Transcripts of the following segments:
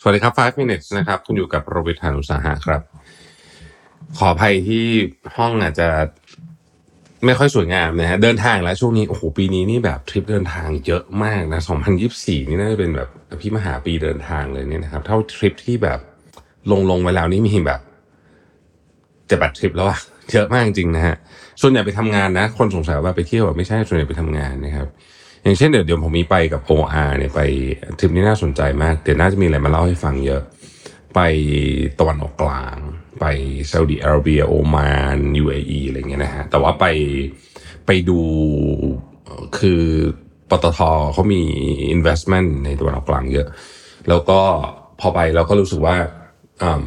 สวัสดีครับ 5 minutes นะครับ คุณอยู่กับโรบิทานุสาหะครับ ขออภัยที่ห้องอาจจะไม่ค่อยสวยงามนะฮะ เดินทางแล้วช่วงนี้ โอ้โห ปีนี้นี่แบบทริปเดินทางเยอะมากนะ2024 นี่น่าจะเป็นแบบพี่มหาปีเดินทางเลยเนี่ยนะครับ เท่าทริปที่แบบลงลงไปแล้วนี่มีแบบจ็ดแปดทริปแล้วอะเยอะมากจริงนะฮะ ส่วนใหญ่ไปทำงานนะ คนสงสัยว่าไปเที่ยวไม่ใช่ ส่วนใหญ่ไปทำงานนะครับอย่างเช่นเดี๋ยวเดี๋ยวผมมีไปกับ OR เนี่ยไปทริปนี้น่าสนใจมาก เดี๋ยวน่าจะมีอะไรมาเล่าให้ฟังเยอะ ไปตะวันออกกลาง ไปซาอุดิอาระเบียโอมาน UAE อะไรเงี้ยนะฮะ แต่ว่าไปไปดูคือปตทเขามี investment ในตะวันออกกลางเยอะ แล้วก็พอไปเราก็รู้สึกว่าอืม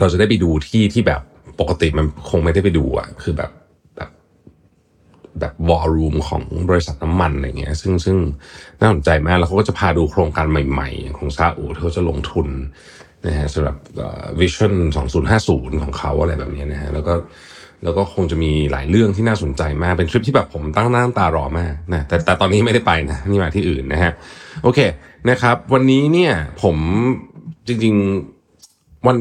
เราจะได้ไปดูที่ที่แบบปกติมันคงไม่ได้ไปดูอะคือแบบ แบบวอลลุ่มของบริษัทน้ำมันอะไรเงี้ยซึ่งซึ่งน่าสนใจมากแล้วเขาก็จะพาดูโครงการใหม่ๆ ของซาอุที่เขาจะลงทุนนะฮะสำหรับวิชั่น2050 ของเขาอะไรแบบนี้นะฮะแล้วก็แล้วก็คงจะมีหลายเรื่องที่น่าสนใจมากเป็นทริปที่แบบผมตั้งหน้าตั้งตารอมากนะแต่แต่ตอนนี้ไม่ได้ไปนะนี่มาที่อื่นนะฮะโอเคนะครับ วันนี้เนี่ยผมจริงๆวัน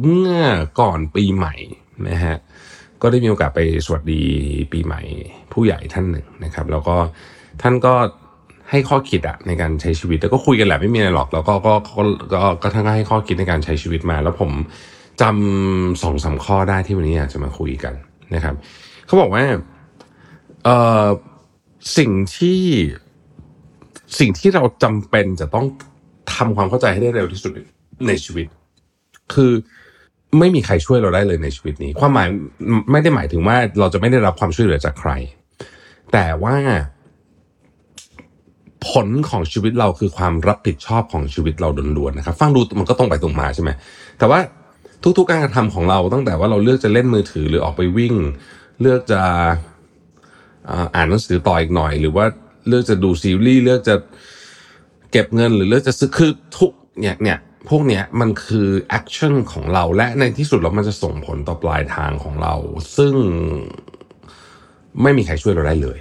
เมื่อก่อนปีใหม่นะฮะ ก็ได้มีโอกาสไปสวัสดีปีใหม่ผู้ใหญ่ท่านหนึ่งนะครับ แล้วก็ท่านก็ให้ข้อคิดอะในการใช้ชีวิตแล้วก็คุยกันแหละไม่มีอะไรหรอก แล้วก็ก็ก็ก็ก็ท่านก็ให้ข้อคิดในการใช้ชีวิตมา แล้วผมจำสองสามข้อได้ที่วันนี้อยากจะมาคุยกันนะครับเขาบอกว่าเอ่อสิ่งที่สิ่งที่เราจำเป็นจะต้องทำความเข้าใจให้ได้เร็วที่สุดในชีวิต คือ ไม่มีใครช่วยเราได้เลยในชีวิตนี้ ความหมายไม่ได้หมายถึงว่าเราจะไม่ได้รับความช่วยเหลือจากใคร แต่ว่า ผลของชีวิตเราคือความรับผิดชอบของชีวิตเราล้วนๆนะครับ ฟังดูมันก็ตรงไปตรงมาใช่ไหมแต่ว่าทุกๆการกระทำของเราตั้งแต่ว่าเราเลือกจะเล่นมือถือหรือออกไปวิ่ง เลือกจะอ่าอ่านหนังสือต่ออีกหน่อย หรือว่าเลือกจะดูซีรีส์เลือกจะเก็บเงินหรือเลือกจะซื้อคือทุกเนี่ยเนี่ย พวกเนี้ยมันคือ action ของเราและในที่สุดแล้วมันจะส่งผลต่อปลายทางของเรา ซึ่งไม่มีใครช่วยเราได้เลย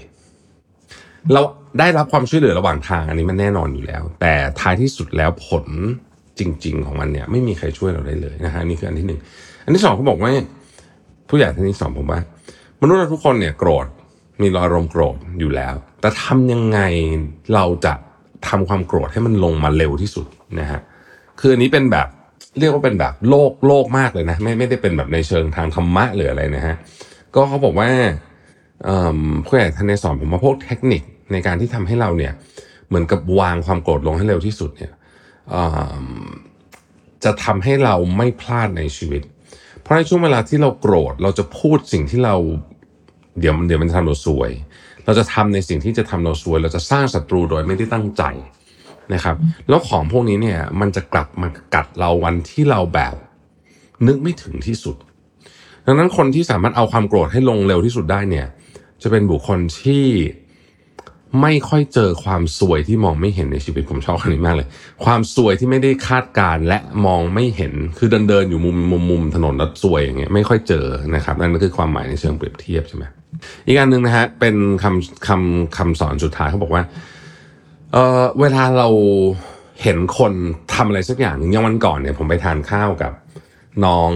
เราได้รับความช่วยเหลือระหว่างทางอันนี้มันแน่นอนอยู่แล้ว แต่ท้ายที่สุดแล้วผลจริง ๆ ของมันเนี่ย ไม่มีใครช่วยเราได้เลยนะฮะนี่คืออันที่หนึ่งอันที่สองเขาบอกว่าผู้ใหญ่ท่านที่สอนผมว่ามนุษย์เราทุกคนเนี่ยโกรธมีอารมณ์โกรธอยู่แล้ว แต่ทำยังไงเราจะทำความโกรธให้มันลงมาเร็วที่สุดนะฮะ คืออันนี้เป็นแบบเรียกว่าเป็นแบบโลกโลกมากเลยนะ ไม่ไม่ได้เป็นแบบในเชิงทางธรรมะหรืออะไรนะฮะก็เขาบอกว่าผู้ใหญ่ท่านในสอนผมมาพวกเทคนิคในการที่ทำให้เราเนี่ย เหมือนกับวางความโกรธลงให้เร็วที่สุดเนี่ยจะทำให้เราไม่พลาดในชีวิต เพราะในช่วงเวลาที่เราโกรธเราจะพูดสิ่งที่เรา เดี๋ยวมันเดี๋ยวมันจะทำเราซวย เราจะทำในสิ่งที่จะทำเราซวย เราจะสร้างศัตรูโดยไม่ได้ตั้งใจ นะครับ แล้วของพวกนี้เนี่ยมันจะกลับมากัดเราวันที่เราแบบ นึกไม่ถึงที่สุด ดังนั้นคนที่สามารถเอาความโกรธให้ลงเร็วที่สุดได้เนี่ย จะเป็นบุคคลที่ไม่ค่อยเจอความสวยที่มองไม่เห็นในชีวิตผมชอบคำนี้มากเลย ความสวยที่ไม่ได้คาดการและมองไม่เห็นคือเดินเดินอยู่มุมมุมมุมถนนแล้วสวยอย่างเงี้ยไม่ค่อยเจอนะครับนั่นก็คือความหมายในเชิงเปรียบเทียบใช่ไหมอีกอันหนึ่งนะฮะเป็นคำคำคำสอนสุดท้ายเขาบอกว่า เออเวลาเราเห็นคนทำอะไรสักอย่างหนึ่งอย่างวันก่อนเนี่ยผมไปทานข้าวกับน้อง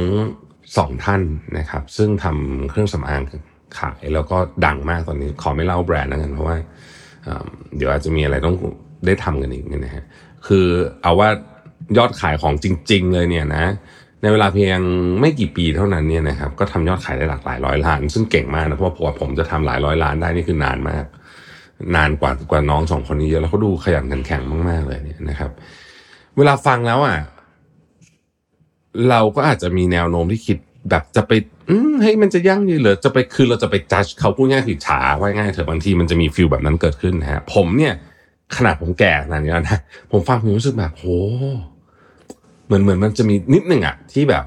สองท่านนะครับ ซึ่งทำเครื่องสำอางขายแล้วก็ดังมากตอนนี้ ขอไม่เล่าแบรนด์แล้วกันเพราะว่าเดี๋ยวอาจจะมีอะไรต้องได้ทำกันอีกนี่นะฮะคือเอาว่ายอดขายของจริง ๆ เลยเนี่ยนะในเวลาเพียงไม่กี่ปีเท่านั้นเนี่ยนะครับก็ทำยอดขายได้หลากหลายร้อยล้าน ซึ่งเก่งมากนะเพราะว่าผมว่าผมจะทำหลายร้อยล้านได้นี่คือนานมาก นานกว่ากว่าน้องสองคนนี้เยอะแล้วเขาดูขยันขันแข็งมาก ๆ เลยเนี่ยนะครับ เวลาฟังแล้วอะ เราก็อาจจะมีแนวโน้มที่คิดแบบจะไป อืมเฮ้ยมันจะยั่งยืนหรือจะไปคือเราจะไปจัดเขาพูดง่ายคือฉาไว้ง่ายเถอะบางทีมันจะมีฟิลแบบนั้นเกิดขึ้นนะฮะผมเนี่ย ขนาดผมแก่ขนาดนี้แล้วนะผมฟังผมรู้สึกแบบโหเหมือนเหมือนมันจะมีนิดนึงอะ ที่แบบ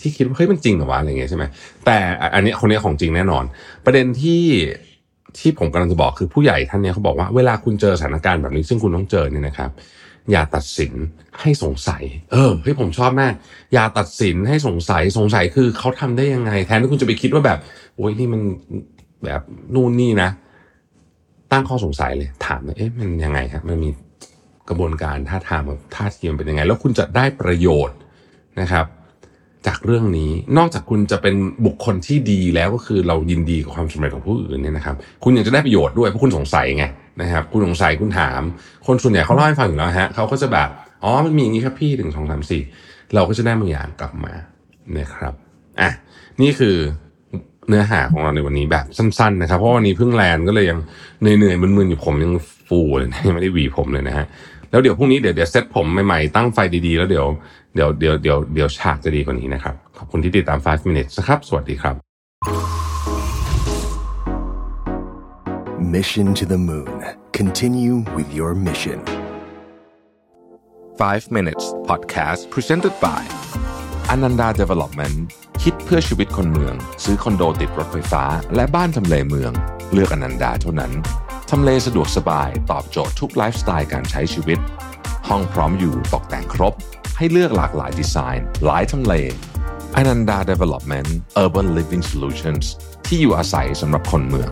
ที่คิดว่าเฮ้ยมันจริงเหรอวะอะไรเงี้ยใช่ไหมแต่อันนี้คนนี้ของจริงแน่นอน ประเด็นที่ ที่ผมกำลังจะบอกคือผู้ใหญ่ท่านเนี้ยเขาบอกว่าเวลาคุณเจอสถานการณ์แบบนี้ซึ่งคุณต้องเจอเนี่ยนะครับ อย่าตัดสินให้สงสัย เออเฮ้ยผมชอบมาก อย่าตัดสินให้สงสัยสงสัยคือเขาทำได้ยังไง แทนที่คุณจะไปคิดว่าแบบโอ้ยนี่มันแบบนู่นนี่นะ ตั้งข้อสงสัยเลยถามเลยเอ๊ะมันยังไงครับมันมีกระบวนการท่าทางท่าทีมันเป็นยังไง แล้วคุณจะได้ประโยชน์นะครับ จากเรื่องนี้นอกจากคุณจะเป็นบุคคลที่ดีแล้วก็คือเรายินดีกับความสำเร็จของผู้อื่นเนี่ยนะครับ คุณยังจะได้ประโยชน์ด้วยเพราะคุณสงสัยไงนะครับ คุณสงสัยคุณถาม คนส่วนใหญ่เขาเล่าให้ฟังอยู่แล้วฮะเขาก็จะแบบอ๋อมันมีอย่างนี้ครับพี่หนึ่งสองสามสี่เราก็จะได้บางอย่างกลับมานะครับอะนี่คือเนื้อหาของเราในวันนี้แบบสั้นๆนะครับ เพราะวันนี้เพิ่งแลนก็เลยยังเหนื่อยๆมึนๆอยู่ผมยังฟูเลยนะยังไม่ได้หวีผมเลยนะฮะ แล้วเดี๋ยวพรุ่งนี้เดี๋ยวเดี๋ยวเซตผมใหม่ๆตั้งไฟดีๆ แล้วเดี๋ยวเดี๋ยวเดี๋ยวเดี๋ยวเดี๋ยวฉากจะดีกว่านี้นะครับ ขอบคุณที่ติดตาม 5 minutes นะครับ สวัสดีครับ Mission to the Moon. Continue with your mission. 5 minutes podcast presented by Ananda Development คิดเพื่อชีวิตคนเมือง ซื้อคอนโดติดรถไฟฟ้า และบ้านทำเลเมือง เลือกอนันดาเท่านั้น ทำเลสะดวกสบายตอบโจทย์ทุกไลฟ์สไตล์การใช้ชีวิต ห้องพร้อมอยู่ตกแต่งครบ ให้เลือกหลากหลายดีไซน์ หลายทำเล อนันดา Development Urban Living Solutions ที่อยู่อาศัยสำหรับคนเมือง